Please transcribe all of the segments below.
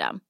system.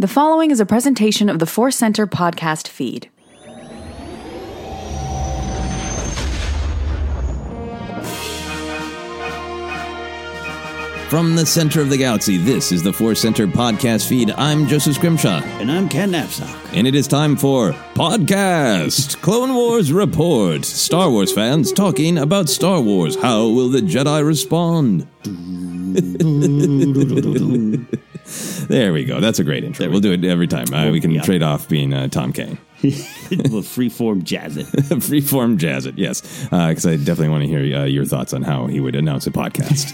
The following is a presentation of the Force Center podcast feed. From the center of the galaxy, this is the Force Center podcast feed. I'm Joseph Scrimshaw. And I'm Ken Napzok. And it is time for Podcast Clone Wars Report. Star Wars fans talking about Star Wars. How will the Jedi respond? there we go. That's a great intro. We'll do it every time. Uh, we can yeah. trade off being uh, Tom Kane. we'll freeform jazz it. Freeform jazz it, yes. Because I definitely want to hear uh, your thoughts on how he would announce a podcast.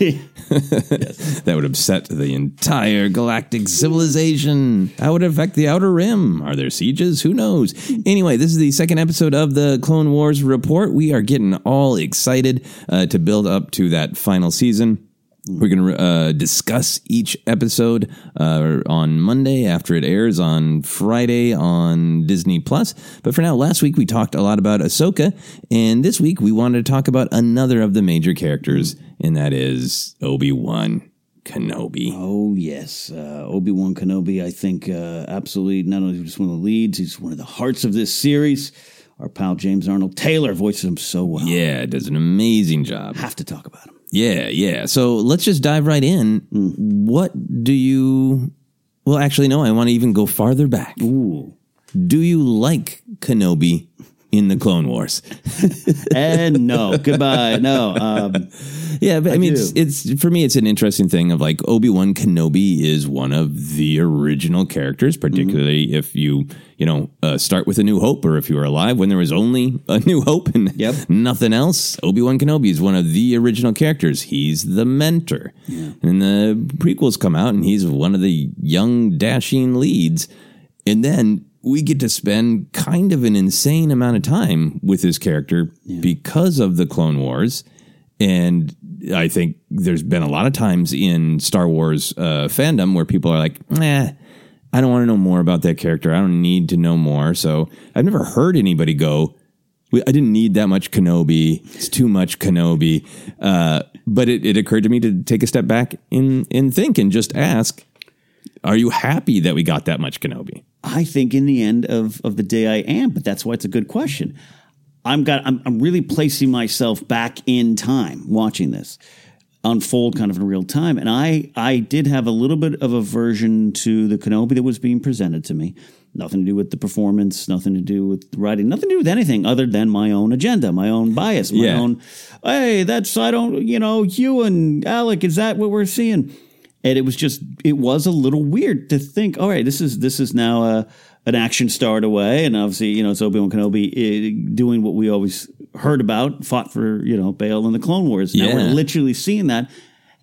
that would upset the entire galactic civilization. How would it affect the Outer Rim? Are there sieges? Who knows? Anyway, this is the second episode of the Clone Wars Report. We are getting all excited uh, to build up to that final season. We're going to uh, discuss each episode uh, on Monday after it airs on Friday on Disney Plus. But for now, last week we talked a lot about Ahsoka, and this week we wanted to talk about another of the major characters, and that is Obi Wan Kenobi. Oh yes, uh, Obi Wan Kenobi. I think uh, absolutely not only just one of the leads, he's one of the hearts of this series. Our pal James Arnold Taylor voices him so well. Yeah, does an amazing job. have to talk about him. Yeah, yeah. So let's just dive right in. Hmm. What do you? Well, actually, no. I want to even go farther back. Ooh, Do you like Kenobi in the Clone Wars. and no, goodbye. No. Um, Yeah, but I, I mean, it's, it's for me, it's an interesting thing of like Obi Wan Kenobi is one of the original characters, particularly Mm-hmm. if you you know uh, start with A New Hope, or if you were alive when there was only A New Hope and Yep. nothing else. Obi Wan Kenobi is one of the original characters. He's the mentor, and the prequels come out, and he's one of the young dashing leads, and then. We get to spend kind of an insane amount of time with this character because of the Clone Wars. And I think there's been a lot of times in Star Wars uh, fandom where people are like, "Nah, I don't want to know more about that character. I don't need to know more." So I've never heard anybody go, "I didn't need that much Kenobi. It's too much Kenobi." Uh, but it, it occurred to me to take a step back and and think and just ask, "Are you happy that we got that much Kenobi?" I think in the end of, of the day I am, but that's why it's a good question. I'm got I'm, I'm really placing myself back in time watching this unfold kind of in real time. And I I did have a little bit of aversion to the Kenobi that was being presented to me. Nothing to do with the performance, nothing to do with writing, nothing to do with anything other than my own agenda, my own bias, my Yeah. own hey, that's I don't you know, you and Alec, is that what we're seeing? And it was just it was a little weird to think all right this is this is now a an action starred away. And obviously you know it's obi-wan kenobi eh, doing what we always heard about fought for you know bail in the clone wars. Now Yeah. we're literally seeing that.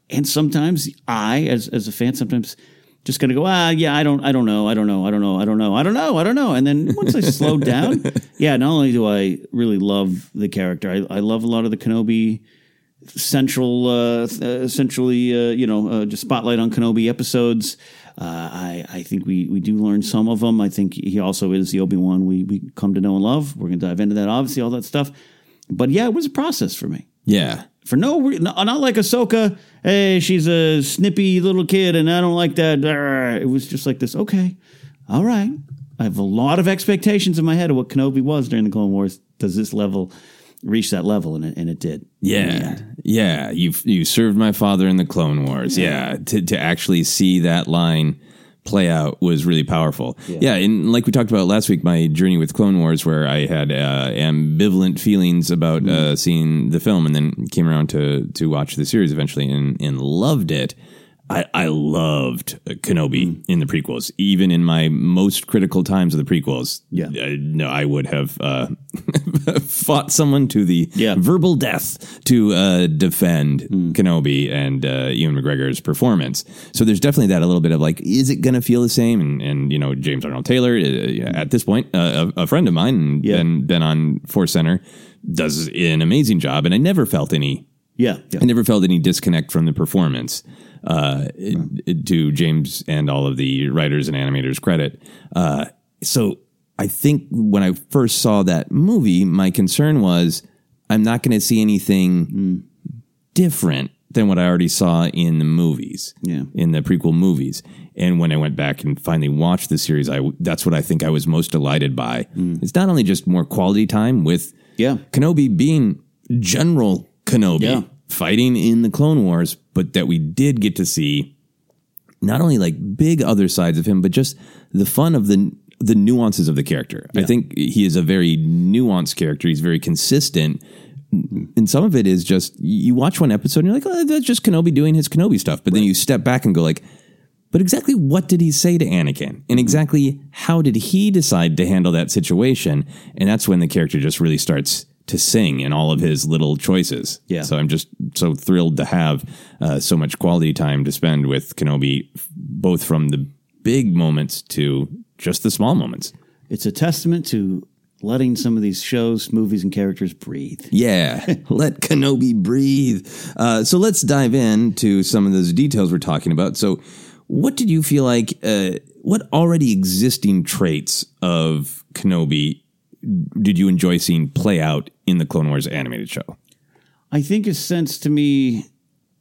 And sometimes i as as a fan sometimes just gonna go ah yeah i don't i don't know i don't know i don't know i don't know i don't know i don't know. And then once i slowed down yeah not only do i really love the character i, I love a lot of the kenobi central, uh, uh, essentially, uh, you know, uh, just spotlight on Kenobi episodes. Uh, I, I think we, we do learn some of them. I think he also is the Obi Wan we, we come to know and love. We're going to dive into that, obviously, all that stuff. But yeah, it was a process for me. Yeah, For no reason, not like Ahsoka. Hey, she's a snippy little kid, and I don't like that. It was just like this. Okay, all right. I have a lot of expectations in my head of what Kenobi was during the Clone Wars. Does this level reach that level? And it, and it did. Yeah, yeah. You you served my father in the Clone Wars. Yeah, to to actually see that line play out was really powerful. Yeah. and like we talked about last week, my journey with Clone Wars, where I had uh, ambivalent feelings about uh, seeing the film, and then came around to to watch the series eventually, and and loved it. I, I loved Kenobi in the prequels, even in my most critical times of the prequels. Yeah. I, no, I would have uh, fought someone to the Yeah. verbal death to uh, defend Kenobi and uh, Ewan McGregor's performance. So there's definitely that a little bit of like, is it going to feel the same? And, and you know, James Arnold Taylor, uh, at this point, uh, a, a friend of mine, and Yeah. been, been on Force Center, does an amazing job. And I never felt any Yeah. yeah. I never felt any disconnect from the performance. Uh, to James and all of the writers and animators credit. Uh, so I think when I first saw that movie, my concern was I'm not going to see anything different than what I already saw in the movies, Yeah. in the prequel movies. And when I went back and finally watched the series, I that's what I think I was most delighted by. It's not only just more quality time with Yeah. Kenobi being General Kenobi Yeah. Fighting in the Clone Wars, but that we did get to see not only like big other sides of him, but just the fun of the the nuances of the character. I think he is a very nuanced character. He's very consistent. And some of it is just you watch one episode and you're like, oh, that's just Kenobi doing his Kenobi stuff. But then you step back and go like, but exactly what did he say to Anakin? And mm-hmm. exactly how did he decide to handle that situation? And that's when the character just really starts to sing in all of his little choices. Yeah. So I'm just so thrilled to have uh, so much quality time to spend with Kenobi, both from the big moments to just the small moments. It's a testament to letting some of these shows, movies, and characters breathe. Yeah, let Kenobi breathe. Uh, so let's dive into some of those details we're talking about. So, what did you feel like? Uh, what already existing traits of Kenobi did you enjoy seeing play out in the Clone Wars animated show? I think a sense to me,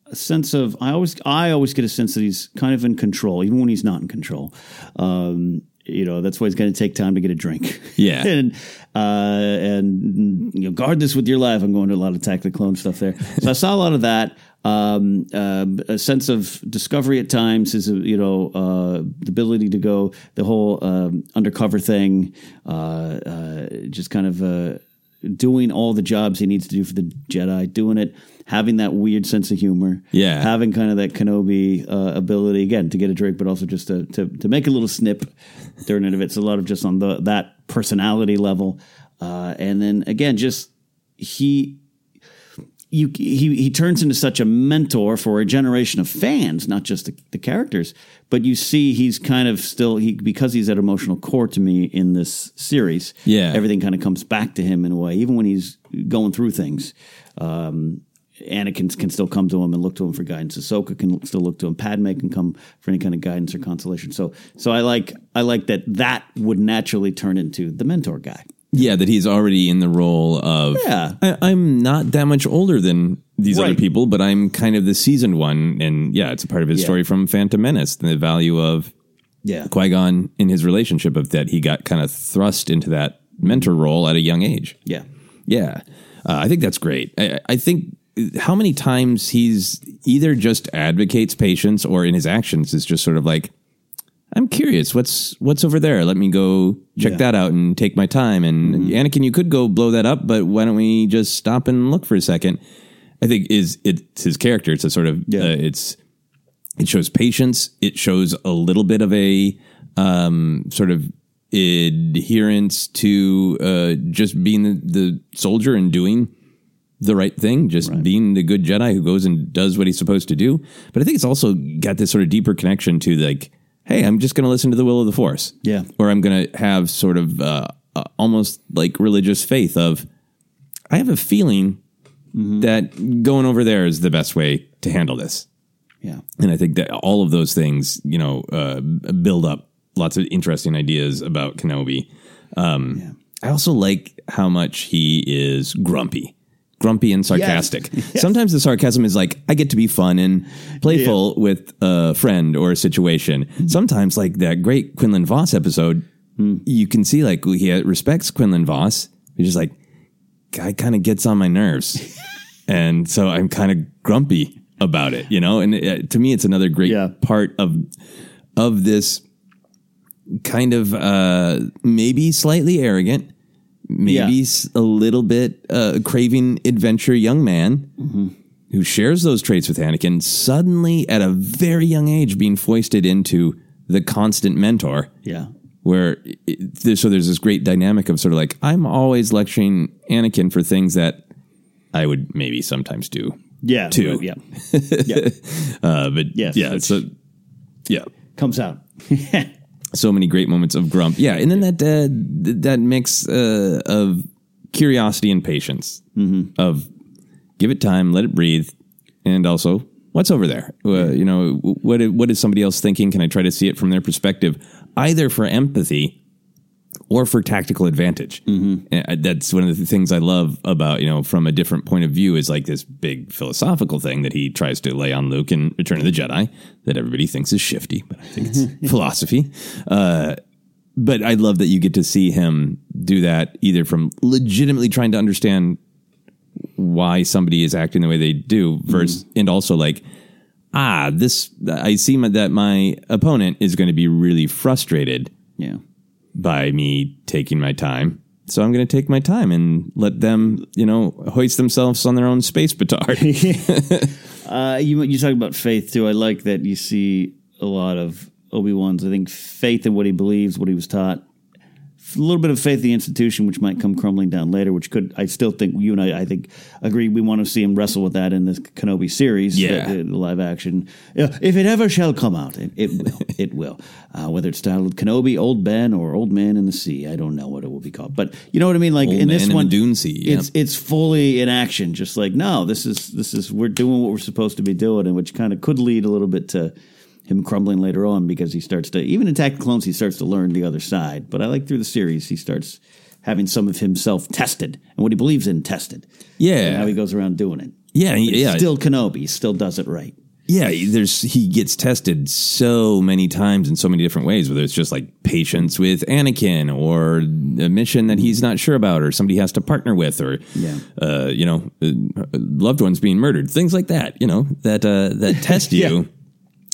a sense of I always I always get a sense that he's kind of in control, even when he's not in control. Um, you know, that's why he's going to take time to get a drink. Yeah. and uh, and you know, guard this with your life. I'm going to a lot of Attack the Clone stuff there. So I saw a lot of that. Um, uh, a sense of discovery at times, his you know uh, the ability to go the whole um, undercover thing, uh, uh, just kind of uh, doing all the jobs he needs to do for the Jedi, doing it, having that weird sense of humor, Yeah. having kind of that Kenobi uh, ability again to get a drink, but also just to, to to make a little snip during it. It's a lot of just on the that personality level, uh, and then again, just he you he he turns into such a mentor for a generation of fans, not just the, the characters. But you see, he's kind of still he because he's at emotional core to me in this series. Yeah. everything kind of comes back to him in a way, even when he's going through things. Um, Anakin can still come to him and look to him for guidance. Ahsoka can still look to him. Padme can come for any kind of guidance or consolation. So, so I like I like that that would naturally turn into the mentor guy. Yeah, that he's already in the role of. Yeah. I, I'm not that much older than these other people, but I'm kind of the seasoned one, and yeah, it's a part of his Yeah. story from Phantom Menace, the value of Yeah, Qui Gon in his relationship of that he got kind of thrust into that mentor role at a young age. yeah. Yeah, uh, I think that's great. I, I think how many times he's either just advocates patience or in his actions is just sort of like, I'm curious, what's what's over there? Let me go check Yeah. that out and take my time. And Anakin, you could go blow that up, but why don't we just stop and look for a second? I think is it's his character. It's a sort of Yeah. uh, it's it shows patience. It shows a little bit of a um, sort of adherence to uh, just being the, the soldier and doing the right thing, just being the good Jedi who goes and does what he's supposed to do. But I think it's also got this sort of deeper connection to like, hey, I'm just going to listen to the will of the Force. Yeah. Or I'm going to have sort of uh, uh, almost like religious faith of, I have a feeling that going over there is the best way to handle this. Yeah. And I think that all of those things, you know, uh, build up lots of interesting ideas about Kenobi. Um, I also like how much he is grumpy, grumpy and sarcastic. Sometimes the sarcasm is like, I get to be fun and playful with a friend or a situation. Sometimes, like that great Quinlan Vos episode, you can see like he respects Quinlan Vos. He's just like, guy kind of gets on my nerves. and so I'm kind of grumpy about it, you know? And uh, to me, it's another great Yeah. part of, of this kind of, uh, maybe slightly arrogant, maybe Yeah. a little bit, uh, craving adventure young man who shares those traits with Anakin suddenly at a very young age being foisted into the constant mentor Yeah. where it, there- so there's this great dynamic of sort of like I'm always lecturing Anakin for things that I would maybe sometimes do. Yeah. Too. right, Yeah. yeah. Uh, but Yes, yeah, so yeah, Comes out. so many great moments of grump. Yeah, and then that uh, that mix uh, of curiosity and patience of give it time, let it breathe, and also what's over there. Uh, you know, what what is somebody else thinking? Can I try to see it from their perspective, either for empathy or for tactical advantage? And that's one of the things I love about you know from a different point of view is like this big philosophical thing that he tries to lay on Luke in Return of the Jedi that everybody thinks is shifty, but I think it's philosophy. Uh, but I love that you get to see him do that either from legitimately trying to understand why somebody is acting the way they do versus and also like ah this I see my, that my opponent is going to be really frustrated Yeah. By me taking my time. So I'm going to take my time and let them, you know, hoist themselves on their own space petard. Uh, you you talk about faith too. I like that you see a lot of Obi Wan's. I think faith in what he believes, what he was taught. A little bit of faith in the institution, which might come crumbling down later. Which could, I still think you and I, I think, agree. We want to see him wrestle with that in this Kenobi series, Yeah. the, the live action. If it ever shall come out, it, it will. it will. Uh, whether it's titled Kenobi, Old Ben, or Old Man in the Sea, I don't know what it will be called. But you know what I mean. Like Old in Man this in one, Dune Sea, yeah. it's it's fully in action. Just like no, this is this is we're doing what we're supposed to be doing, and which kind of could lead a little bit to him crumbling later on because he starts to even in Attack the Clones he starts to learn the other side. But I like through the series he starts having some of himself tested and what he believes in tested. Yeah. and how he goes around doing it. yeah, yeah. still Kenobi. Still does it right. yeah, there's he gets tested so many times in so many different ways, whether it's just like patience with Anakin or a mission that he's not sure about, or somebody he has to partner with, or Yeah. uh, you know, uh, loved ones being murdered, things like that. You know that uh, that test you. Yeah.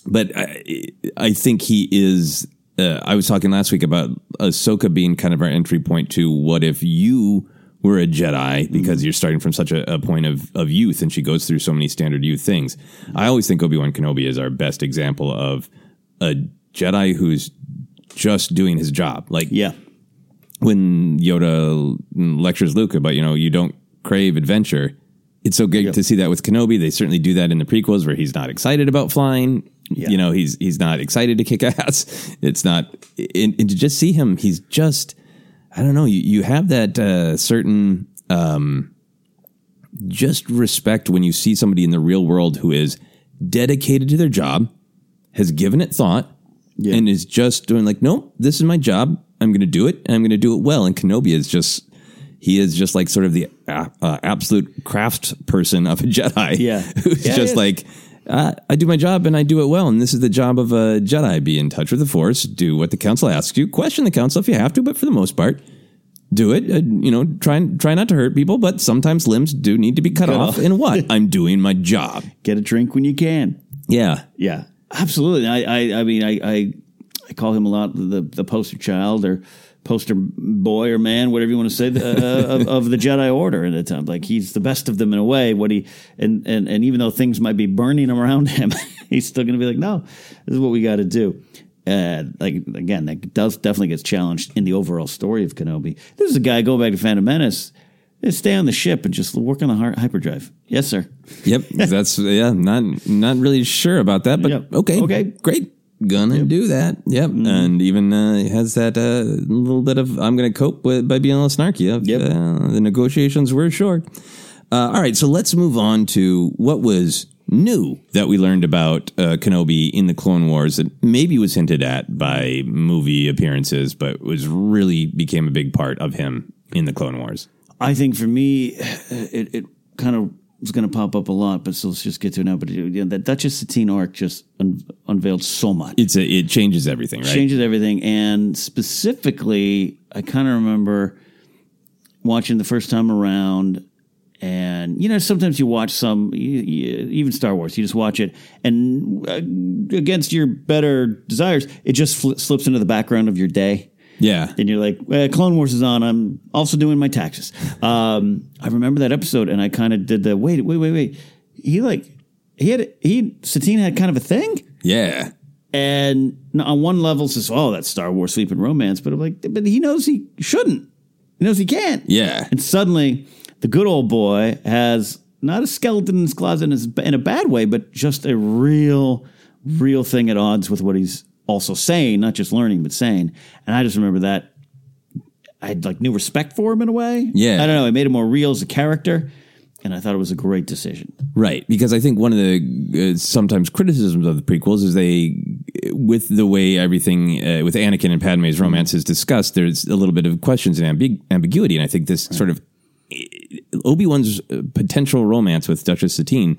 But I, I think he is. Uh, I was talking last week about Ahsoka being kind of our entry point to what if you were a Jedi because you're starting from such a, a point of, of youth and she goes through so many standard youth things. I always think Obi Wan Kenobi is our best example of a Jedi who's just doing his job. Like Yeah. when Yoda lectures Luke about, you know, you don't crave adventure. It's so good to see that with Kenobi. They certainly do that in the prequels where he's not excited about flying. Yeah. You know, he's he's not excited to kick ass. It's not and, and to just see him, he's just I don't know, you, you have that uh, certain um just respect when you see somebody in the real world who is dedicated to their job, has given it thought, and is just doing like, no, this is my job. I'm going to do it, and I'm going to do it well. And Kenobi is just, he is just like sort of the uh, uh, absolute craft person of a Jedi. Yeah. who's Yeah, just yeah. like. Uh, I do my job and I do it well, and this is the job of a Jedi: be in touch with the Force, do what the Council asks you, question the Council if you have to, but for the most part, do it. Uh, you know, try try not to hurt people, but sometimes limbs do need to be cut, Cut off. off. And what? I'm doing my job. Get a drink when you can. Yeah, Yeah, absolutely. I, I, I mean, I, I, I call him a lot the the poster child or poster boy or man, whatever you want to say, uh, of, of the Jedi Order at the time. Like he's the best of them in a way. What he and and and even though things might be burning around him, he's still going to be like, no, this is what we got to do. Uh, like again, that does definitely gets challenged in the overall story of Kenobi. This is a guy go back to Phantom Menace. Stay on the ship and just work on the hy- hyperdrive. Yes, sir. Yep, that's yeah. Not not really sure about that, but Yep. okay, Okay. great. Gonna do that. Yep, and even uh, has that uh, little bit of I'm gonna cope with by being a little snarky. Yep. uh, the negotiations were short. Uh, all right, so let's move on to what was new that we learned about uh, Kenobi in the Clone Wars that maybe was hinted at by movie appearances, but was really became a big part of him in the Clone Wars. I think for me, it, it kind of was going to pop up a lot, but so let's just get to it now. But you know, that Duchess Satine arc just un- unveiled so much. It's a, it changes everything, right? changes everything. And specifically, I kind of remember watching the first time around. And you know, sometimes you watch some, you, you, even Star Wars, you just watch it, and uh, against your better desires, it just fl- slips into the background of your day Yeah, and you're like, well, Clone Wars is on. I'm also doing my taxes. Um, I remember that episode, and I kind of did the wait, wait, wait, wait. He like he had he Satine had kind of a thing, yeah. and on one level says, "Oh, that's Star Wars sleeping romance," but I'm like, but he knows he shouldn't. He knows he can't. Yeah. And suddenly, the good old boy has not a skeleton in his closet in, his, in a bad way, but just a real, real thing at odds with what he's also saying, not just learning, but saying. And I just remember that I had like new respect for him in a way. Yeah. I don't know. It made him more real as a character. And I thought it was a great decision. Right, because I think one of the uh, sometimes criticisms of the prequels is they, with the way everything uh, with Anakin and Padme's romance is discussed, there's a little bit of questions and ambig- ambiguity, and I think this sort of Obi Wan's potential romance with Duchess Satine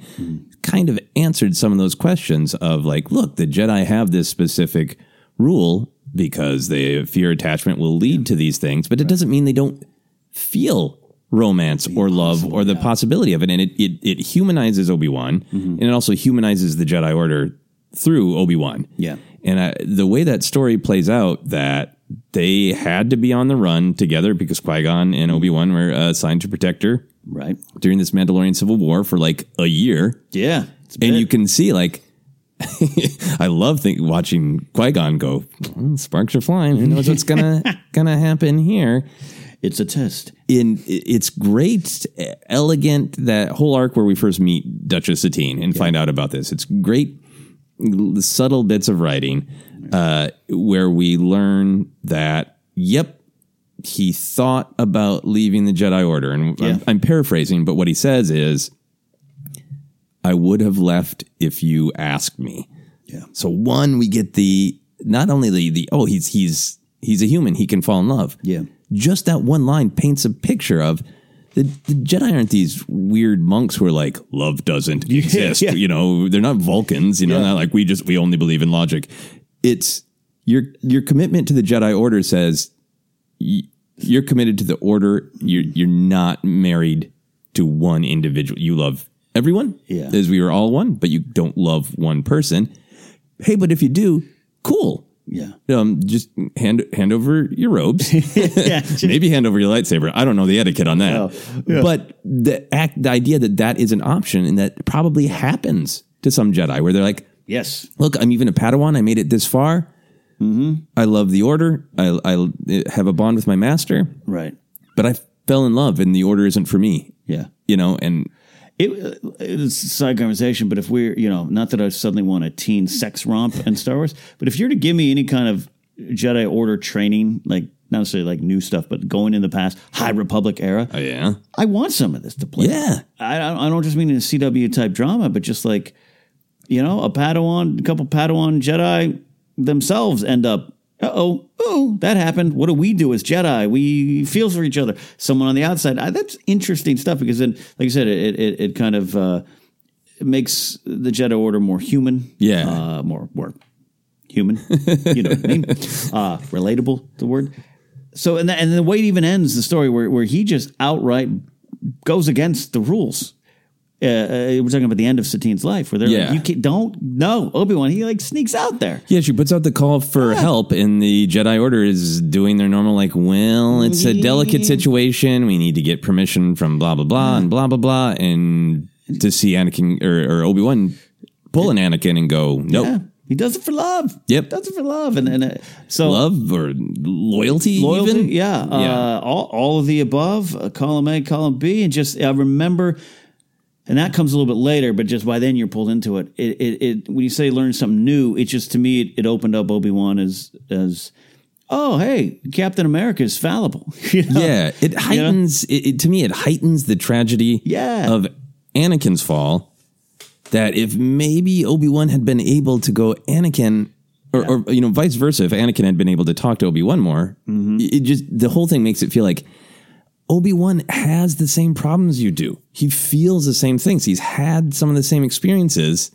kind of answered some of those questions of like, look, the Jedi have this specific rule because they fear attachment will lead to these things, but it doesn't mean they don't feel romance or love or the possibility of it. And it, it, it humanizes Obi Wan and it also humanizes the Jedi Order through Obi Wan. Yeah. And uh, the way that story plays out, that they had to be on the run together because Qui Gon and Obi Wan were uh, assigned to protect her Right. during this Mandalorian Civil War for like a year. Yeah. And you can see, like, I love think, watching Qui Gon go, "Mm, sparks are flying. Who knows what's gonna gonna happen here? it's a test. in it's great, elegant that whole arc where we first meet Duchess Satine and find out about this. It's great, subtle bits of writing uh, where we learn that yep, he thought about leaving the Jedi Order, and Yeah. I'm, I'm paraphrasing, but what he says is, "I would have left if you asked me." Yeah. So one, we get the not only the the oh he's he's he's a human he can fall in love Yeah. just that one line paints a picture of the, the Jedi aren't these weird monks who are like, love doesn't exist. yeah. You know, they're not Vulcans. You know, Yeah. not like we just we only believe in logic. It's your your commitment to the Jedi Order says y- you're committed to the Order. You're you're not married to one individual. You love everyone, Yeah. as we are all one, but you don't love one person. Hey, but if you do, cool. Yeah. Um, just hand hand over your robes. yeah. Maybe hand over your lightsaber. I don't know the etiquette on that. Oh, yeah. But the act, the idea that that is an option and that probably happens to some Jedi where they're like, Yes. look, I'm even a Padawan. I made it this far. Mm-hmm. I love the Order. I, I have a bond with my master, Right. but I fell in love and the Order isn't for me. Yeah. You know, and It, it's a side conversation, but if we're, you know, not that I suddenly want a teen sex romp in Star Wars, but if you're to give me any kind of Jedi Order training, like not necessarily like new stuff, but going in the past, High Republic era, oh yeah, I want some of this to play. yeah, I, I I don't just mean in a CW type drama, but just like, you know, a Padawan, a couple Padawan Jedi themselves end up, uh oh, oh, that happened. What do we do as Jedi? We feel for each other. Someone on the outside. I, that's interesting stuff because then, like I said, it it, it kind of uh, makes the Jedi Order more human. Yeah. uh, more more human. you know what I mean? Uh, relatable. The word. So and the, and the way it even ends the story where where he just outright goes against the rules. Uh, uh, we're talking about the end of Satine's life, where they're Yeah. like, "You can't, don't no Obi Wan." He like sneaks out there. Yeah, she puts out the call for help, and the Jedi Order is doing their normal, like, well, it's a delicate situation. We need to get permission from blah, blah, blah, and blah, blah, blah. And to see Anakin or, or Obi Wan pull an Anakin and go, nope, Yeah, he does it for love. Yep. does it for love, and and uh, so love or loyalty, loyalty. even? Yeah, Uh, all all of the above. Uh, column A, column B, and just I remember. And that comes a little bit later, but just by then you're pulled into it. It, it, it when you say learn something new, it just to me it, it opened up Obi Wan as as oh hey Captain America is fallible. You know? Yeah, it heightens, it, it- to me, it heightens the tragedy Yeah. of Anakin's fall. That if maybe Obi Wan had been able to go, Anakin, or, or you know, vice versa, if Anakin had been able to talk to Obi Wan more, Mm-hmm. it just the whole thing makes it feel like Obi Wan has the same problems you do. He feels the same things. He's had some of the same experiences,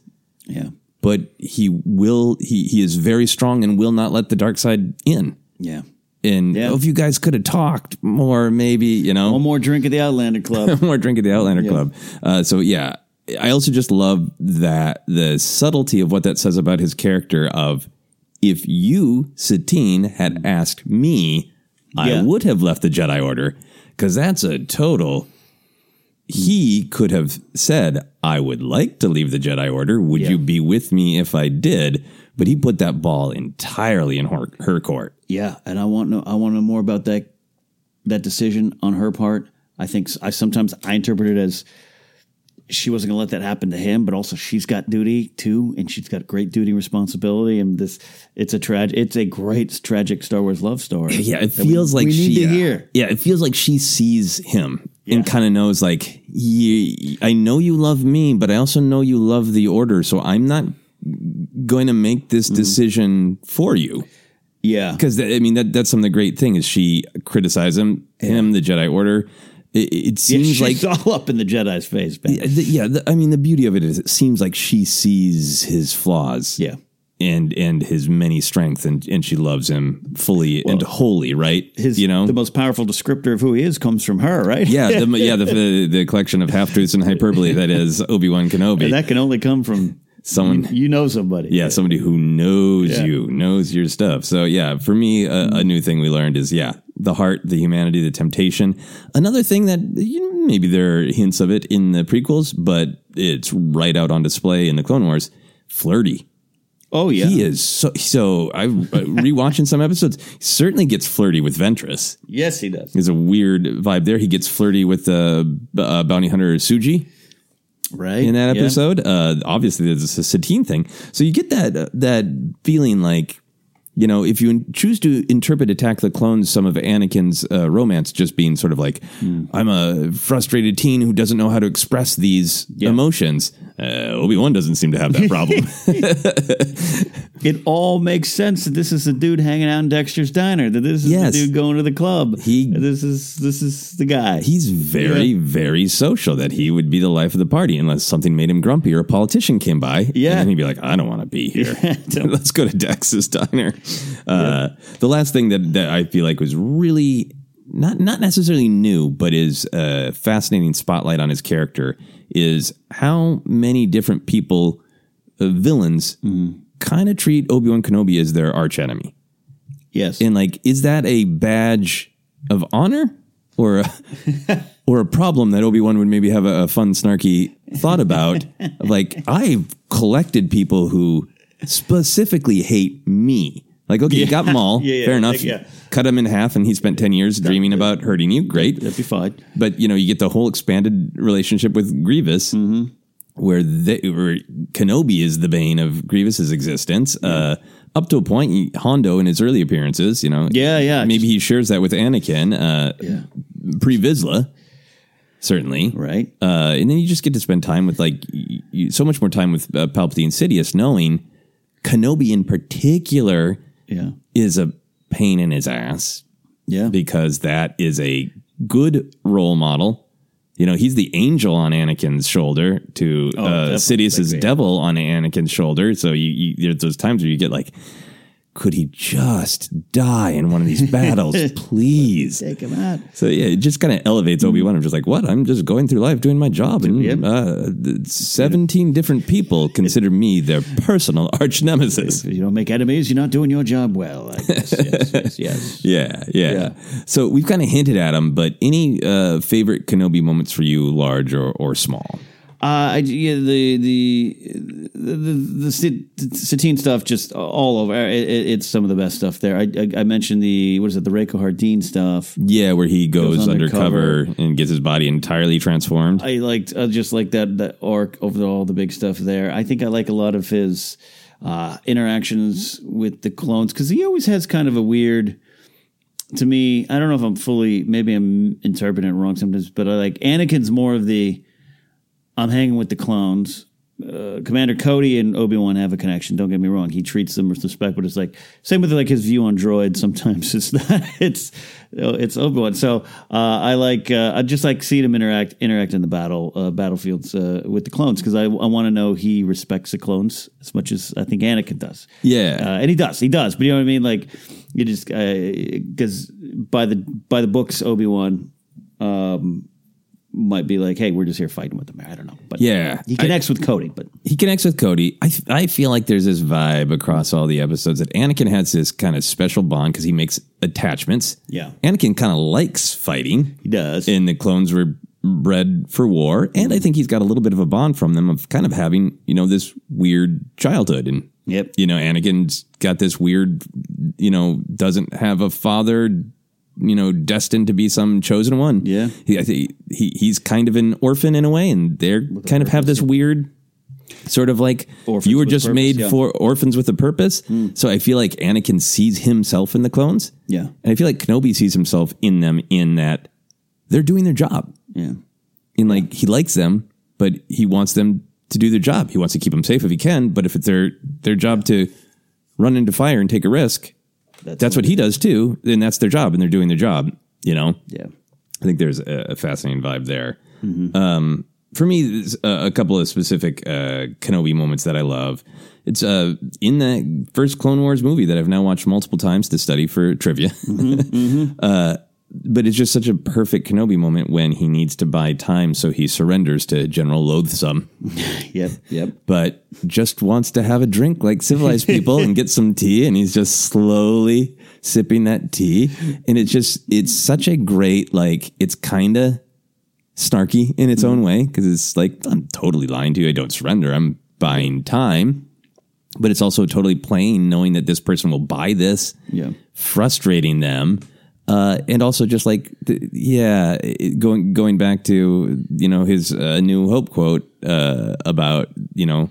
yeah, but he will. He he is very strong and will not let the dark side in. yeah. And Yeah. oh, if you guys could have talked more, maybe you know, One more drink at the Outlander Club. more drink at the Outlander Club. Uh, so yeah, I also just love that the subtlety of what that says about his character. Of if you Satine had asked me, Yeah. I would have left the Jedi Order because that's a total. He could have said, "I would like to leave the Jedi Order. Would Yeah. you be with me if I did?" But he put that ball entirely in her, her court. Yeah, and I want to know. I want to know more about that that decision on her part. I think I sometimes I interpret it as she wasn't going to let that happen to him, but also she's got duty too, and she's got great duty and responsibility. And this, it's a tragic, it's a great tragic Star Wars love story. Yeah, it that we- feels like we she need to uh, hear. Yeah, it feels like she sees him Yeah. and kind of knows like, I know you love me, but I also know you love the order, so I'm not going to make this Mm-hmm. decision for you. Yeah, Because I mean, that that's some of the great thing is she criticizes him, him, the Jedi Order. It, it yeah seems she's like all up in the Jedi's face, man. yeah, the, yeah the, I mean, the beauty of it is it seems like she sees his flaws. Yeah. And, and his many strengths, and, and she loves him fully and wholly, right? His, you know, the most powerful descriptor of who he is comes from her, right? Yeah, the, yeah, the, the the collection of half truths and hyperbole that is Obi Wan Kenobi. and that can only come from Someone, you know somebody. yeah, somebody who knows Yeah. you, knows your stuff. So yeah, for me, a, a new thing we learned is yeah, the heart, the humanity, the temptation. Another thing that you know, maybe there are hints of it in the prequels, but it's right out on display in the Clone Wars. Flirty. Oh yeah. He is so so. I rewatching some episodes. Certainly gets flirty with Ventress. Yes, he does. There's a weird vibe there. He gets flirty with the uh, bounty hunter Sugi. Right in that Yeah. episode. Uh, obviously, there's a Satine thing, so you get that uh, that feeling like. You know, if you choose to interpret Attack the Clones, some of Anakin's uh, romance just being sort of like, Hmm. I'm a frustrated teen who doesn't know how to express these emotions. Uh, Obi Wan doesn't seem to have that problem. It all makes sense that this is the dude hanging out in Dexter's diner. That this is Yes. the dude going to the club. He- this is this is the guy. He's very, Yeah. very social. That he would be the life of the party unless something made him grumpy or a politician came by. Yeah. and he'd be like, "I don't want to be here. Let's go to Dex's diner." Uh, The last thing that, that I feel like was really not not necessarily new, but is a fascinating spotlight on his character is how many different people, uh, villains, Mm-hmm. kind of treat Obi Wan Kenobi as their arch enemy. yes. And like, is that a badge of honor or a, or a problem that Obi Wan would maybe have a, a fun, snarky thought about? Like, I've collected people who specifically hate me. Like, okay, you got Maul, Yeah, yeah, fair enough. yeah. Cut him in half, and he spent ten years dreaming about hurting you. Great, That'd be fine. but you know, you get the whole expanded relationship with Grievous, Mm-hmm. where, they, where Kenobi is the bane of Grievous's existence. Uh, up to a point, Hondo in his early appearances, you know, Yeah, yeah. maybe he shares that with Anakin, uh, Yeah. pre Vizsla, certainly, Right. Uh, and then you just get to spend time with like y- y- so much more time with uh, Palpatine Sidious, knowing Kenobi in particular Yeah. is a pain in his ass Yeah. because that is a good role model. You know, he's the angel on Anakin's shoulder to uh, Oh, definitely. Sidious's devil on Anakin's shoulder. So you, you there's those times where you get like, could he just die in one of these battles, please? Take him out. So yeah, it just kind of elevates Obi Wan. I'm just like, what? I'm just going through life doing my job, and Yep. uh, seventeen different people consider me their personal arch nemesis. If you don't make enemies, you're not doing your job well. I guess. yes, yes, yes. Yeah, yeah, Yeah. So we've kind of hinted at them, but any uh, favorite Kenobi moments for you, large or, or small? Uh, I, yeah, the the the the, the Satine stuff just all over. It, it, it's some of the best stuff there. I, I, I mentioned the what is it, the Rako Hardeen stuff. Yeah, where he goes, Goes undercover, undercover. and gets his body entirely transformed. I liked uh, just like that that arc over all the big stuff there. I think I like a lot of his uh, interactions with the clones because he always has kind of a weird. To me, I don't know if I'm fully. Maybe I'm interpreting it wrong sometimes, but I like Anakin's more of the. I'm hanging with the clones. Uh, Commander Cody and Obi Wan have a connection. Don't get me wrong; he treats them with respect, but it's like same with like his view on droids. Sometimes it's not. It's it's Obi Wan. So uh, I like uh, I just like seeing him interact interact in the battle uh, battlefields uh, with the clones because I, I want to know he respects the clones as much as I think Anakin does. Yeah. uh, and he does. He does. But you know what I mean? Like you just because by the by the books, Obi Wan. Um, might be like, hey, we're just here fighting with them. I don't know, but Yeah. he connects with Cody. But he connects with Cody. I, I feel like there's this vibe across all the episodes that Anakin has this kind of special bond because he makes attachments. Yeah. Anakin kind of likes fighting. he does. and the clones were bred for war. And I think he's got a little bit of a bond from them of kind of having, you know, this weird childhood. And, Yep. you know, Anakin's got this weird, you know, doesn't have a father, you know, destined to be some chosen one. Yeah. He, I think he, he's kind of an orphan in a way. And they're kind of have this weird sort of like Orphans you were just purpose, made yeah. For orphans with a purpose. Hmm. So I feel like Anakin sees himself in the clones. Yeah. And I feel like Kenobi sees himself in them in that they're doing their job. yeah. And like he likes them, but he wants them to do their job. He wants to keep them safe if he can, but if it's their their job to run into fire and take a risk, that's, what he does too. and that's their job, and they're doing their job. You know, Yeah. I think there's a, a fascinating vibe there. Um, for me, a, a couple of specific uh, Kenobi moments that I love. It's uh, in the first Clone Wars movie that I've now watched multiple times to study for trivia. Uh, but it's just such a perfect Kenobi moment when he needs to buy time, so he surrenders to General Loathsom, Yep. Yep. but just wants to have a drink like civilized people and get some tea, and he's just slowly sipping that tea, and it's just it's such a great like it's kind of snarky in its own way because it's like I'm totally lying to you. I don't surrender. I'm buying time, but it's also totally plain knowing that this person will buy this Yeah. frustrating them. Uh, and also just like, the, yeah, going, going back to, you know, his uh, New Hope quote uh, about, you know,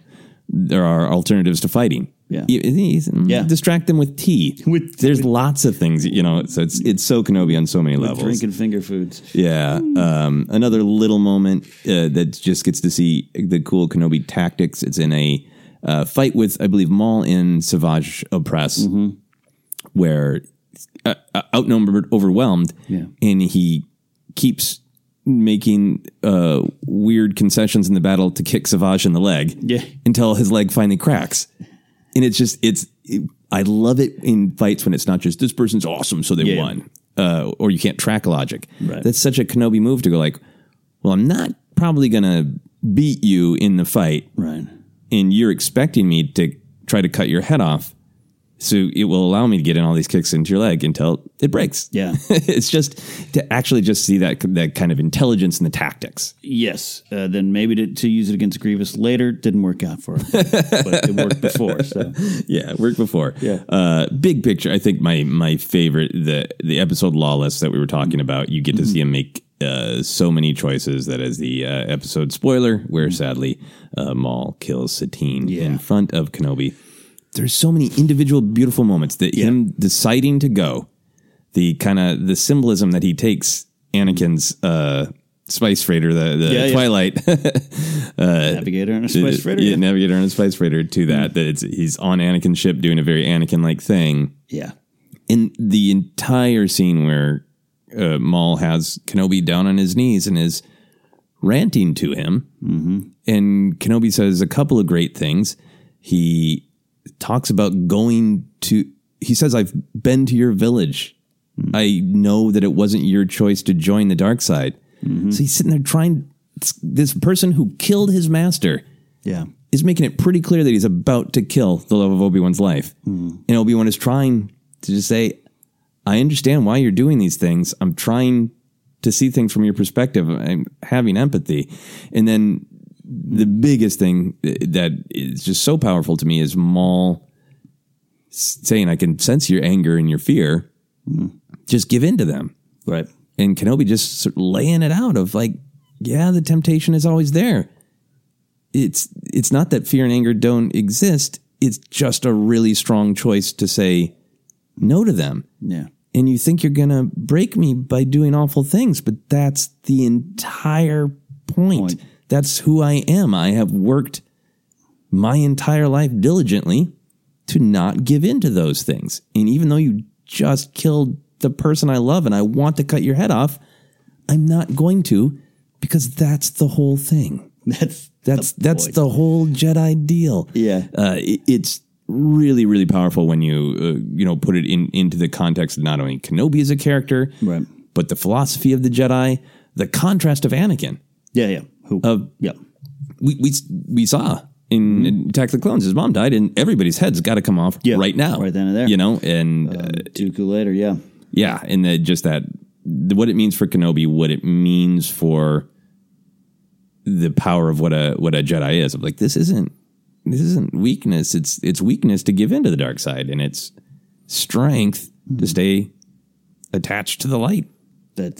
there are alternatives to fighting. Yeah. You- you- Yeah. Distract them with tea. With- There's lots of things, you know. So it's it's so Kenobi on so many With levels. drinking finger foods. Yeah. Um, another little moment uh, that just gets to see the cool Kenobi tactics. It's in a uh, fight with, I believe, Maul in Savage Opress, where uh, outnumbered, overwhelmed, Yeah. and he keeps making uh, weird concessions in the battle to kick Savage in the leg Yeah. until his leg finally cracks. And it's just, it's, it- I love it in fights when it's not just this person's awesome, so they Yeah. won. Uh, or you can't track logic. Right. That's such a Kenobi move to go like, well, I'm not probably going to beat you in the fight, Right. and you're expecting me to try to cut your head off. So it will allow me to get in all these kicks into your leg until it breaks. Yeah. it's just to actually just see that that kind of intelligence and the tactics. Yes. Uh, then maybe to, to use it against Grievous later didn't work out for him, but it worked before. So Yeah, worked before. Yeah. Uh, big picture. I think my my favorite the the episode Lawless that we were talking about. You get to see him make uh, so many choices that is the uh, episode spoiler, where sadly uh, Maul kills Satine in front of Kenobi. There's so many individual beautiful moments that him deciding to go, the kind of the symbolism that he takes Anakin's uh, spice freighter, the, the Yeah, yeah. Twilight navigator and a spice freighter. yeah, Yeah. navigator and a spice freighter to that. That it's he's on Anakin's ship doing a very Anakin like thing. yeah. In the entire scene where uh, Maul has Kenobi down on his knees and is ranting to him, and Kenobi says a couple of great things. He talks about going to. He says, "I've been to your village. Hmm. I know that it wasn't your choice to join the dark side." Mm-hmm. So he's sitting there trying. This person who killed his master Yeah. is making it pretty clear that he's about to kill the love of Obi Wan's life. Hmm. And Obi Wan is trying to just say, I understand why you're doing these things. I'm trying to see things from your perspective. I'm having empathy. And then the biggest thing that is just so powerful to me is Maul saying, I can sense your anger and your fear. Hmm. Just give in to them Right. and Kenobi just sort of laying it out of like, yeah, the temptation is always there. It's it's not that fear and anger don't exist. It's just a really strong choice to say no to them. Yeah. And you think you're gonna break me by doing awful things, but that's the entire point. Point. That's who I am. I have worked my entire life diligently to not give in to those things. And even though you just killed the person I love and I want to cut your head off, I'm not going to because that's the whole thing. That's That's the that's point. the whole Jedi deal. Yeah. uh, it- it's really really powerful when you uh, you know put it in into the context of not only Kenobi as a character, Right. but the philosophy of the Jedi, the contrast of Anakin. Yeah. Yeah. Who? Of yeah. we we we saw in hmm. Attack of the Clones, his mom died, and everybody's head's got to come off Yeah, right now, right then and there. You know, and um, uh, Dooku later. Yeah. yeah, and the, just that the, what it means for Kenobi, what it means for the power of what a what a Jedi is. Of like this isn't this isn't weakness. It's it's weakness to give into the dark side, and it's strength to hmm. stay attached to the light. That's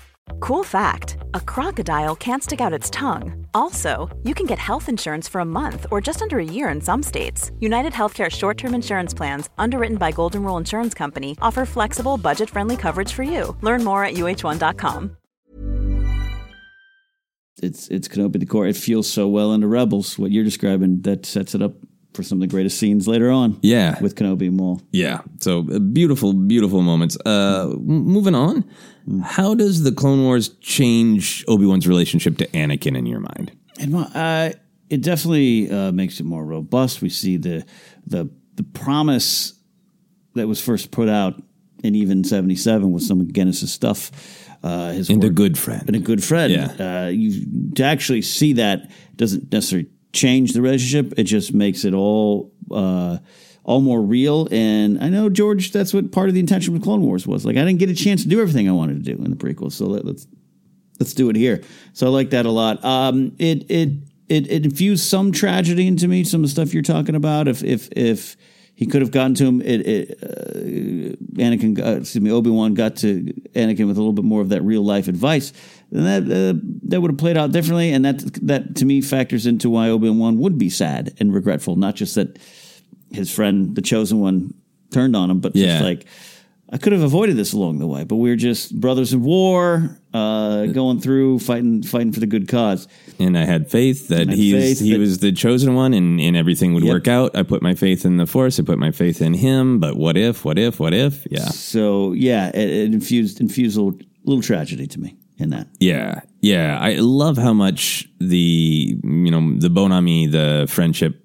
Cool fact a crocodile can't stick out its tongue. Also, you can get health insurance for a month or just under a year in some states. United Healthcare short term insurance plans, underwritten by Golden Rule Insurance Company, offer flexible, budget friendly coverage for you. Learn more at uhone.com. It's it's Kenobi the core. It feels so well into Rebels. What you're describing that sets it up for some of the greatest scenes later on. Yeah. with Kenobi and Maul. Yeah. So uh, beautiful, beautiful moments. Uh, m- moving on. How does the Clone Wars change Obi Wan's relationship to Anakin in your mind? And uh, it definitely uh, makes it more robust. We see the the the promise that was first put out in even '77 with some of Guinness's stuff. Uh, his And a work- good friend. and a good friend. Yeah. Uh, you to actually see that doesn't necessarily change the relationship. It just makes it all uh, all more real. And I know George, that's what part of the intention with Clone Wars was. Like I didn't get a chance to do everything I wanted to do in the prequel, so let, let's let's do it here. So I like that a lot. Um, it it it it infused some tragedy into me. Some of the stuff you're talking about. If if if he could have gotten to him, it, it uh, Anakin, uh, excuse me, Obi Wan got to Anakin with a little bit more of that real life advice. Then that uh, that would have played out differently, and that that to me factors into why Obi Wan would be sad and regretful. Not just that his friend, the chosen one, turned on him, but Yeah. just like I could have avoided this along the way. But we are just brothers in war, uh, going through fighting fighting for the good cause. And I had faith that had he's faith he that- was the chosen one, and, and everything would Yep. work out. I put my faith in the Force. I put my faith in him. But what if? What if? What if? Yeah, So yeah, it, it infused infused a little, little tragedy to me in that. yeah, yeah. I love how much the you know the Bonami the friendship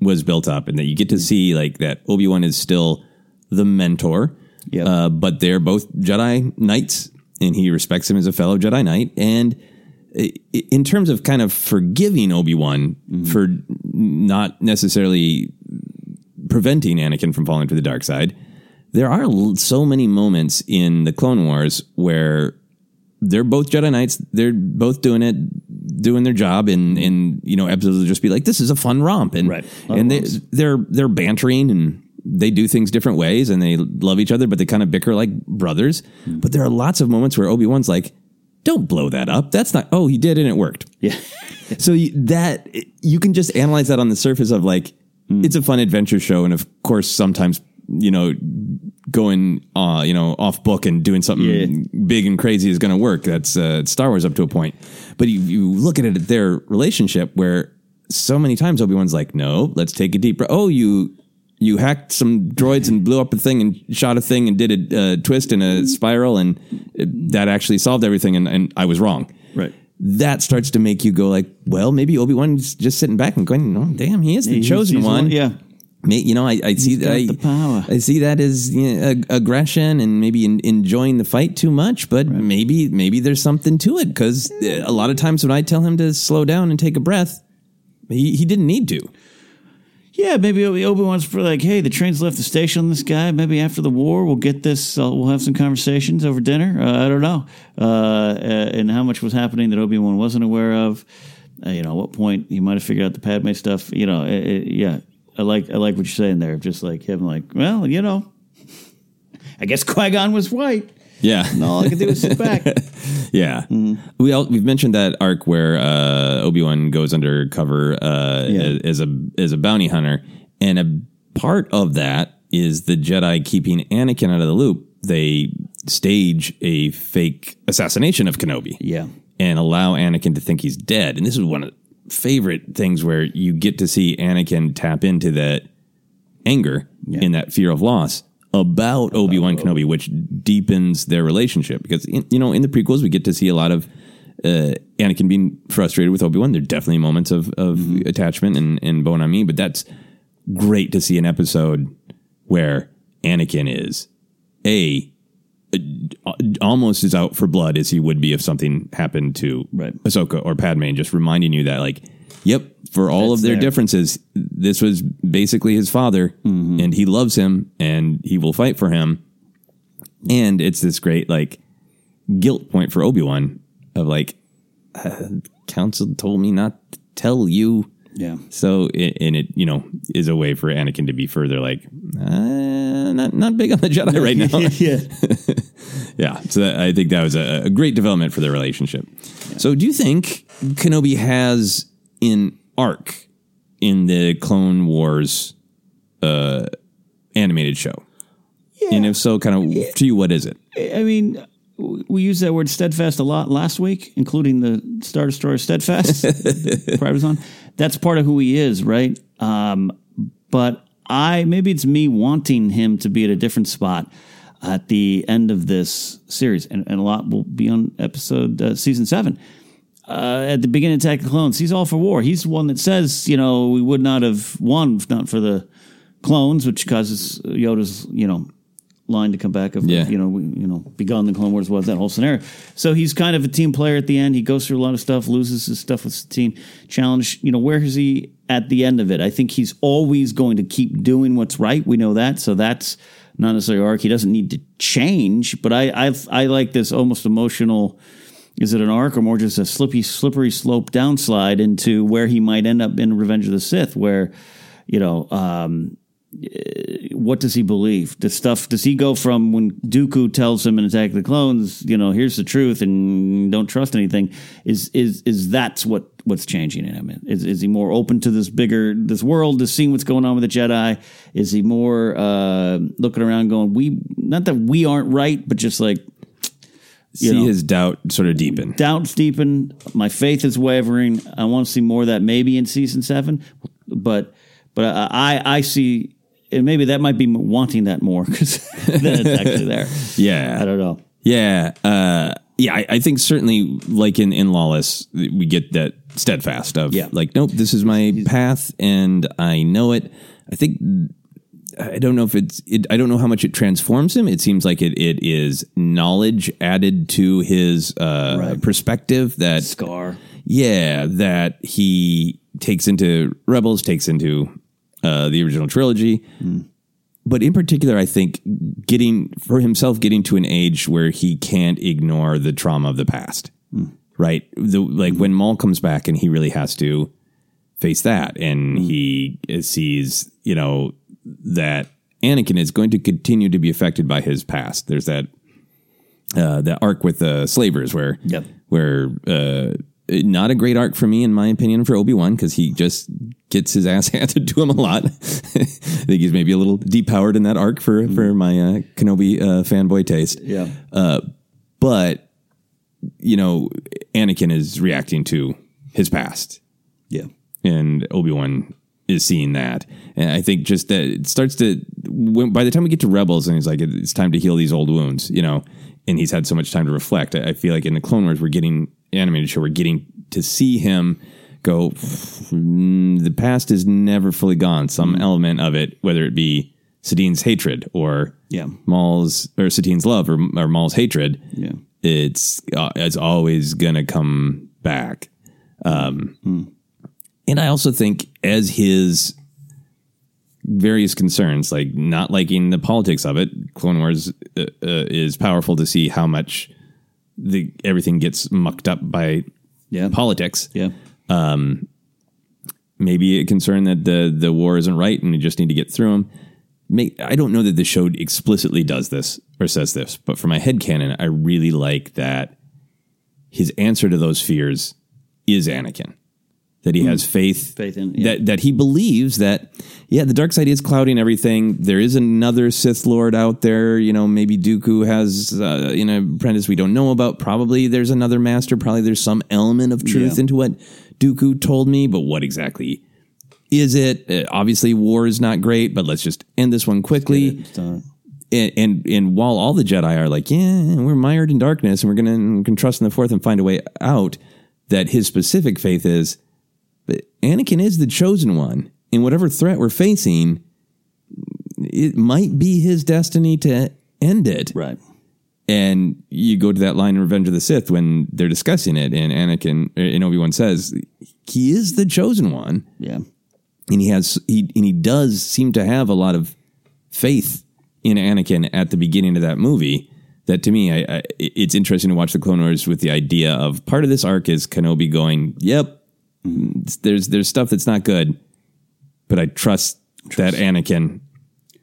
was built up, and that you get to see like that Obi Wan is still the mentor. Yep. Uh, but they're both Jedi Knights, and he respects him as a fellow Jedi Knight. And in terms of kind of forgiving Obi Wan for not necessarily preventing Anakin from falling to the dark side, there are so many moments in the Clone Wars where they're both Jedi Knights. They're both doing it, doing their job, and and you know episodes will just be like, "This is a fun romp," and Right. A lot of and they, romps. they're they're bantering and they do things different ways, and they love each other, but they kind of bicker like brothers. Hmm. But there are lots of moments where Obi Wan's like, "Don't blow that up. That's not. Oh, he did, and it worked." Yeah, So you, that you can just analyze that on the surface of like it's a fun adventure show, and of course sometimes you know going uh you know off book and doing something big and crazy is going to work. That's uh, Star Wars up to a point, but you, you look at it at their relationship where so many times Obi Wan's like, no, let's take a deep breath. Oh, you. You hacked some droids and blew up a thing and shot a thing and did a uh, twist in a spiral and it, that actually solved everything and, and I was wrong right. that starts to make you go like, well, maybe Obi Wan's just sitting back and going, "Oh, damn, he is the He's- chosen one." one- yeah. You know, I, I see that. I. I see that as you know, ag- aggression and maybe in, enjoying the fight too much. But maybe maybe there's something to it because a lot of times when I tell him to slow down and take a breath, he he didn't need to. Yeah, maybe Obi Wan's for like, hey, the train's left the station on this guy. Maybe after the war, we'll get this. Uh, we'll have some conversations over dinner. Uh, I don't know, uh, uh, and how much was happening that Obi Wan wasn't aware of. Uh, you know, at what point he might have figured out the Padme stuff. You know, it, it, yeah, I like I like what you're saying there. Just like him, like, well, you know, I guess Qui Gon was white. Yeah. And all I could do was sit back. Yeah, we all, we've mentioned that arc where uh, Obi Wan goes undercover uh, Yeah. as a as a bounty hunter, and a part of that is the Jedi keeping Anakin out of the loop. They stage a fake assassination of Kenobi, Yeah. and allow Anakin to think he's dead. And this is one of favorite things where you get to see Anakin tap into that anger in that fear of loss about Obi Wan Kenobi, which deepens their relationship. Because in, you know, in the prequels, we get to see a lot of uh, Anakin being frustrated with Obi Wan. There are definitely moments of of attachment and and bon ami, but that's great to see an episode where Anakin is a almost as out for blood as he would be if something happened to Right. Ahsoka or Padme, and just reminding you that, like, yep, for all That's of their there. differences, this was basically his father, Mm-hmm. and he loves him, and he will fight for him. And it's this great like guilt point for Obi Wan of like, uh, Council told me not to tell you. Yeah. So, it, and it, you know, is a way for Anakin to be further like, uh, not, not big on the Jedi right now. yeah. Yeah, so that, I think that was a, a great development for their relationship. So, do you think Kenobi has an arc in the Clone Wars uh, animated show? Yeah. And if so, kind of to you, what is it? I mean, we used that word steadfast a lot last week, including the Star Destroyer steadfast. Was on. That's part of who he is, right? Um, but I maybe it's me wanting him to be at a different spot at the end of this series, and, and a lot will be on episode uh, season seven. Uh, at the beginning of Attack of the Clones, he's all for war. He's the one that says, you know, we would not have won if not for the clones, which causes Yoda's, you know, line to come back of, Yeah. you know, we, you know, begun the Clone Wars was that whole scenario. So he's kind of a team player at the end. He goes through a lot of stuff, loses his stuff with Satine. Challenge, you know, where is he at the end of it? I think he's always going to keep doing what's right. We know that. So that's not necessarily arc. He doesn't need to change, but I, I, I like this almost emotional. Is it an arc or more just a slippy, slippery slope downslide into where he might end up in Revenge of the Sith, where, you know, um, what does he believe? The stuff does he go from when Dooku tells him in Attack of the Clones, you know, here's the truth and don't trust anything? Is is is that's what what's changing in him? Is is he more open to this bigger this world, to seeing what's going on with the Jedi? Is he more uh, looking around, going, we not that we aren't right, but just like See know. his doubt sort of deepen. doubts deepen. My faith is wavering. I want to see more of that maybe in season seven, but but I I see and maybe that might be wanting that more because then it's actually there. Yeah, I don't know. Yeah, uh, yeah. I, I think certainly, like in in Lawless, we get that steadfast of Yeah. like, nope, this is my path, and I know it. I think I don't know if it's. It, I don't know how much it transforms him. It seems like it it is knowledge added to his uh, perspective that Scar. yeah, that he takes into Rebels, takes into uh, the original trilogy. But in particular, I think getting for himself getting to an age where he can't ignore the trauma of the past. Right? The, like when Maul comes back and he really has to face that and he sees, you know, that Anakin is going to continue to be affected by his past. There's that uh, that arc with the slavers where Yep. where uh, not a great arc for me in my opinion for Obi Wan because he just gets his ass handed to him a lot. I think he's maybe a little depowered in that arc for for my uh, Kenobi uh, fanboy taste. Yeah. Uh, but you know, Anakin is reacting to his past Yeah. and Obi Wan is seeing that, and I think just that it starts to. When, by the time we get to Rebels, and he's like, "It's time to heal these old wounds," you know, and he's had so much time to reflect. I, I feel like in the Clone Wars, we're getting animated show, we're getting to see him go. "Mm, The past is never fully gone. Some element of it, whether it be Satine's hatred or Yeah. Maul's or Satine's love or, or Maul's hatred, Yeah. it's uh, it's always gonna come back. Um, And I also think as his various concerns, like not liking the politics of it. Clone Wars uh, uh, is powerful to see how much the everything gets mucked up by yeah. politics. Yeah. Um, maybe a concern that the the war isn't right and we just need to get through them. May, I don't know that the show explicitly does this or says this, but for my head canon, I really like that his answer to those fears is Anakin. That he has faith, Faith in- yeah. that that he believes that yeah, the dark side is clouding everything. There is another Sith Lord out there. You know, maybe Dooku has uh, you know apprentice we don't know about. Probably there's another master. Probably there's some element of truth Yeah. into what Dooku told me, but what exactly is it? Uh, obviously, war is not great, but let's just end this one quickly. And, and and while all the Jedi are like, yeah, we're mired in darkness, and we're gonna we can trust in the Force and find a way out, that his specific faith is, but Anakin is the chosen one, and whatever threat we're facing, it might be his destiny to end it. right. And you go to that line in Revenge of the Sith when they're discussing it, and Anakin uh, and Obi Wan says he is the chosen one Yeah. and he has he and he does seem to have a lot of faith in Anakin at the beginning of that movie. That to me, I, I, it's interesting to watch the Clone Wars with the idea of part of this arc is Kenobi going, "Yep, there's there's stuff that's not good, but I trust, that Anakin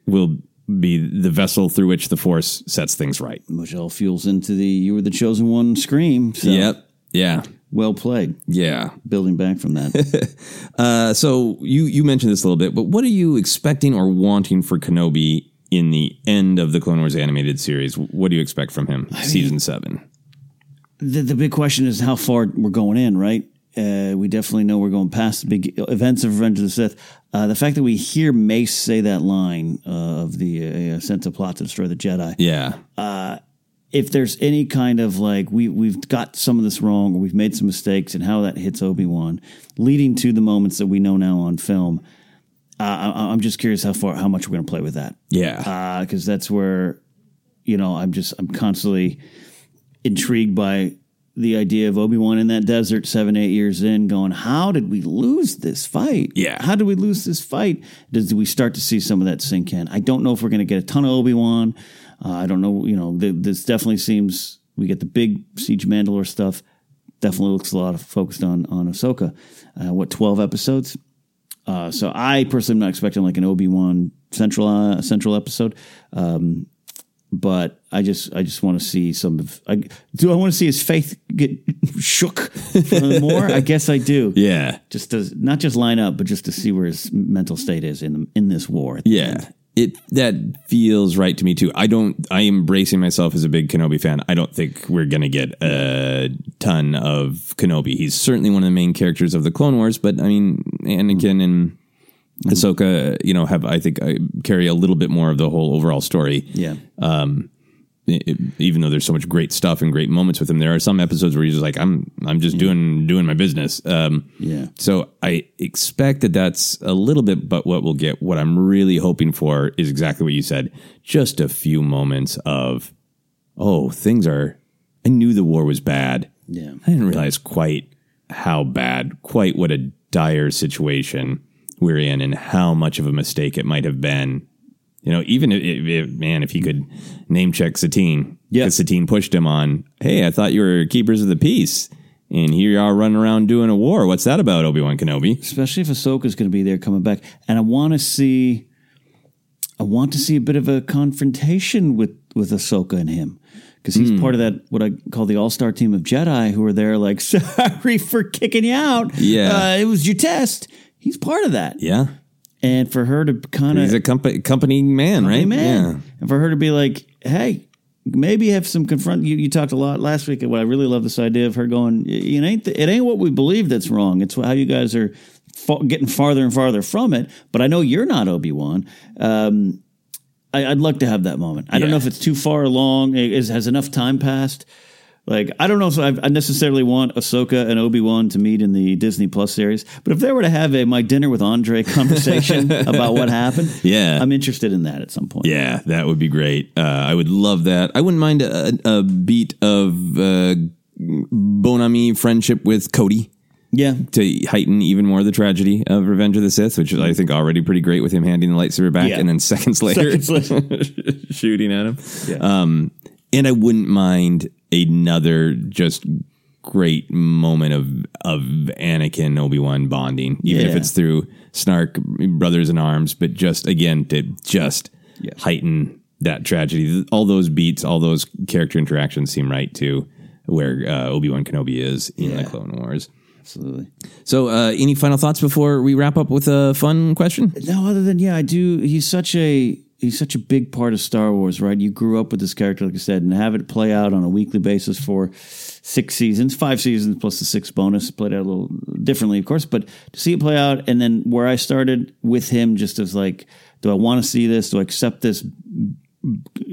will be the vessel through which the Force sets things right." Which all fuels into the "you were the chosen one" scream. So, Yep, yeah, Well played. yeah. Building back from that. Uh, so you you mentioned this a little bit, but what are you expecting or wanting for Kenobi in the end of the Clone Wars animated series? What do you expect from him? Season seven. the, the big question is how far we're going in, right? Uh, we definitely know we're going past the big events of Revenge of the Sith. Uh, the fact that we hear Mace say that line uh, of the uh, sent a plot to destroy the Jedi. Yeah, If there's any kind of like we we've got some of this wrong or we've made some mistakes and how that hits Obi Wan, leading to the moments that we know now on film. Uh, I, I'm just curious how far how much we're going to play with that. yeah, because that's where you know I'm just I'm constantly intrigued by the idea of Obi Wan in that desert seven eight years in, going, how did we lose this fight? Yeah. how did we lose this fight? Does we start to see some of that sink in? I don't know if we're going to get a ton of Obi Wan. Uh, I don't know. You know, th- this definitely seems we get the big Siege Mandalore stuff. Definitely looks a lot of focused on on Ahsoka. Uh, what twelve episodes? Uh, so I personally am not expecting like an Obi Wan central uh, central episode, um, but I just I just want to see some of. I, do I want to see his faith get shook more? I guess I do. yeah, Just to not just line up, but just to see where his mental state is in in this war. yeah. end. It that feels right to me too. I don't. I am bracing myself as a big Kenobi fan. I don't think we're gonna get a ton of Kenobi. He's certainly one of the main characters of the Clone Wars, but I mean, Anakin and Ahsoka, you know, have I think uh, carry a little bit more of the whole overall story. Yeah. i- i- even though there's so much great stuff and great moments with him, there are some episodes where he's just like, I'm, I'm just doing, doing my business. Um, Yeah. So I expect that that's a little bit, but what we'll get, what I'm really hoping for is exactly what you said. Just a few moments of, oh, things are, I knew the war was bad. Yeah. I didn't realize quite how bad, quite what a dire situation we're in and how much of a mistake it might have been. You know, even if, if, man, if he could name check Satine, Yeah. Satine pushed him on, hey, I thought you were keepers of the peace. And here you are running around doing a war. What's that about, Obi Wan Kenobi? especially if Ahsoka's going to be there coming back. And I want to see, I want to see a bit of a confrontation with with Ahsoka and him because he's Hmm. part of that what I call the all star team of Jedi who are there like sorry for kicking you out. Yeah. uh, it was your test. He's part of that, Yeah. and for her to kind of He's a company, company man, right? man, and for her to be like, hey. Maybe have some confront. You, you talked a lot last week. What I really love this idea of her going. It ain't the, it ain't what we believe that's wrong. It's how you guys are fa- getting farther and farther from it. But I know you're not Obi Wan. Um, I, I'd like to have that moment. I don't know if it's too far along. Is has enough time passed? Like I don't know if I, I necessarily want Ahsoka and Obi Wan to meet in the Disney Plus series, but if they were to have a my dinner with Andre conversation about what happened, Yeah. I'm interested in that at some point. Yeah, that would be great. Uh, I would love that. I wouldn't mind a, a beat of uh, bon ami friendship with Cody. Yeah. To heighten even more the tragedy of Revenge of the Sith, which is, I think, already pretty great with him handing the lightsaber back Yeah. and then seconds later, Seconds shooting at him. Yeah. Um, and I wouldn't mind another just great moment of of Anakin Obi Wan bonding, even if it's through Snark brothers in arms, but just again to just heighten that tragedy. All those beats, all those character interactions seem right to where uh, Obi Wan Kenobi is in the Clone Wars. Absolutely. So, uh, any final thoughts before we wrap up with a fun question? No, other than yeah, I do. He's such a he's such a big part of Star Wars, right? You grew up with this character, like I said, and have it play out on a weekly basis for six seasons, five seasons plus the six bonus. Played out a little differently, of course, but to see it play out, and then where I started with him, just as like, do I want to see this? Do I accept this?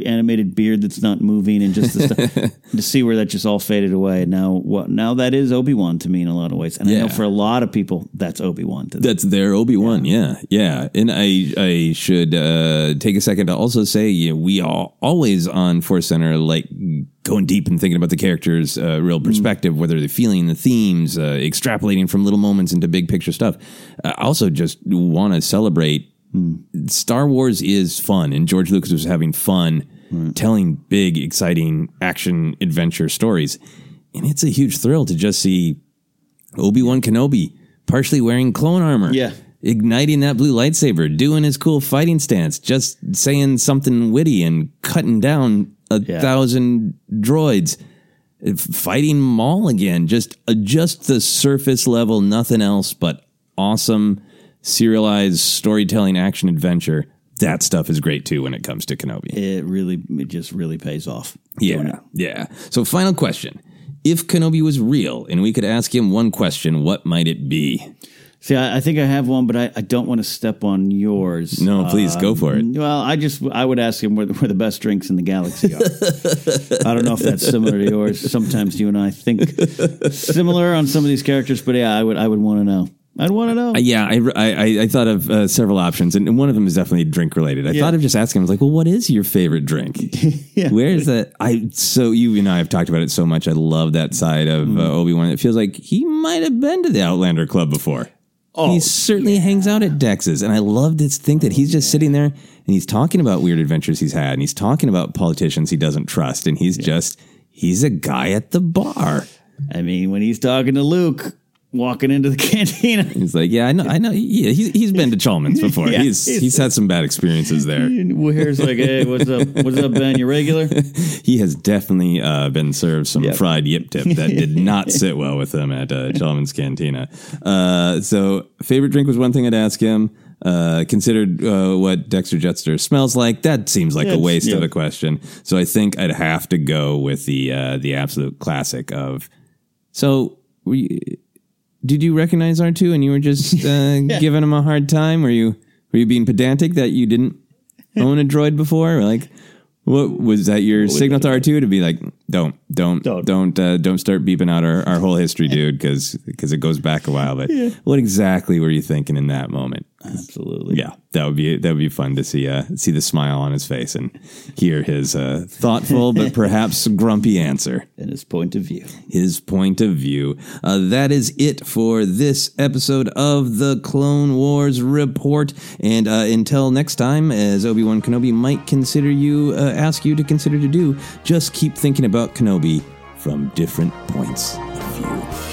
Animated beard that's not moving and just the stuff to see where that just all faded away. Now what now that is Obi-Wan to me in a lot of ways. And I know for a lot of people that's Obi-Wan to them. That's their Obi Wan, yeah. yeah, And I I should uh, take a second to also say you know, we are always on Force Center like going deep and thinking about the characters' uh, real perspective, whether they're feeling the themes, uh, extrapolating from little moments into big picture stuff. I also just want to celebrate Star Wars is fun, and George Lucas was having fun telling big, exciting action adventure stories. And it's a huge thrill to just see Obi Wan Kenobi partially wearing clone armor. Yeah. Igniting that blue lightsaber, doing his cool fighting stance, just saying something witty and cutting down a thousand droids, fighting Maul again. Just uh, just the surface level, nothing else but awesome serialized storytelling action adventure. That stuff is great too when it comes to Kenobi. It really it just really pays off. Yeah, yeah. So, final question: If Kenobi was real, and we could ask him one question, what might it be? See, I, I think I have one, but I, I don't want to step on yours. No, please, go for it. Um, well, I just I would ask him where the, where the best drinks in the galaxy are. I don't know if that's similar to yours. Sometimes you and I think similar on some of these characters, but yeah, I would I would want to know. I'd want to know. Yeah, I, I, I thought of uh, several options, and one of them is definitely drink related. I Yeah. thought of just asking him, I was like, well, what is your favorite drink? Where is that? I so you and I have talked about it so much. I love that side of Mm. uh, Obi Wan. It feels like he might have been to the Outlander Club before. Oh, he certainly hangs out at Dex's, and I love to think that he's just sitting there and he's talking about weird adventures he's had, and he's talking about politicians he doesn't trust, and he's just he's a guy at the bar. I mean, when he's talking to Luke, walking into the cantina, He's like, yeah, I know, I know. Yeah, he's, he's been to Chalmun's before. Yeah, he's, he's- he's had some bad experiences there. Wuher's like, "Hey, what's up? What's up, Ben? You regular?" He has definitely uh, been served some fried yip tip that did not sit well with him at uh, Chalmun's Cantina. Uh, so, favorite drink was one thing I'd ask him. Uh, considered uh, what Dexter Jetster smells like. That seems like a waste of a question. So I think I'd have to go with the uh, the absolute classic of. So we did you recognize R two and you were just uh, giving him a hard time? Were you were you being pedantic that you didn't own a droid before? Or like, what was that your signal to R two to be like, don't don't don't uh, don't start beeping out our, our whole history, dude, because because it goes back a while. But what exactly were you thinking in that moment? Absolutely, yeah, that would be that would be fun to see uh, see the smile on his face and hear his uh, thoughtful but perhaps grumpy answer and his point of view. His point of view. Uh, that is it for this episode of the Clone Wars Report. And uh, until next time, as Obi Wan Kenobi might consider you, uh, ask you to consider to do, just keep thinking about Kenobi from different points of view.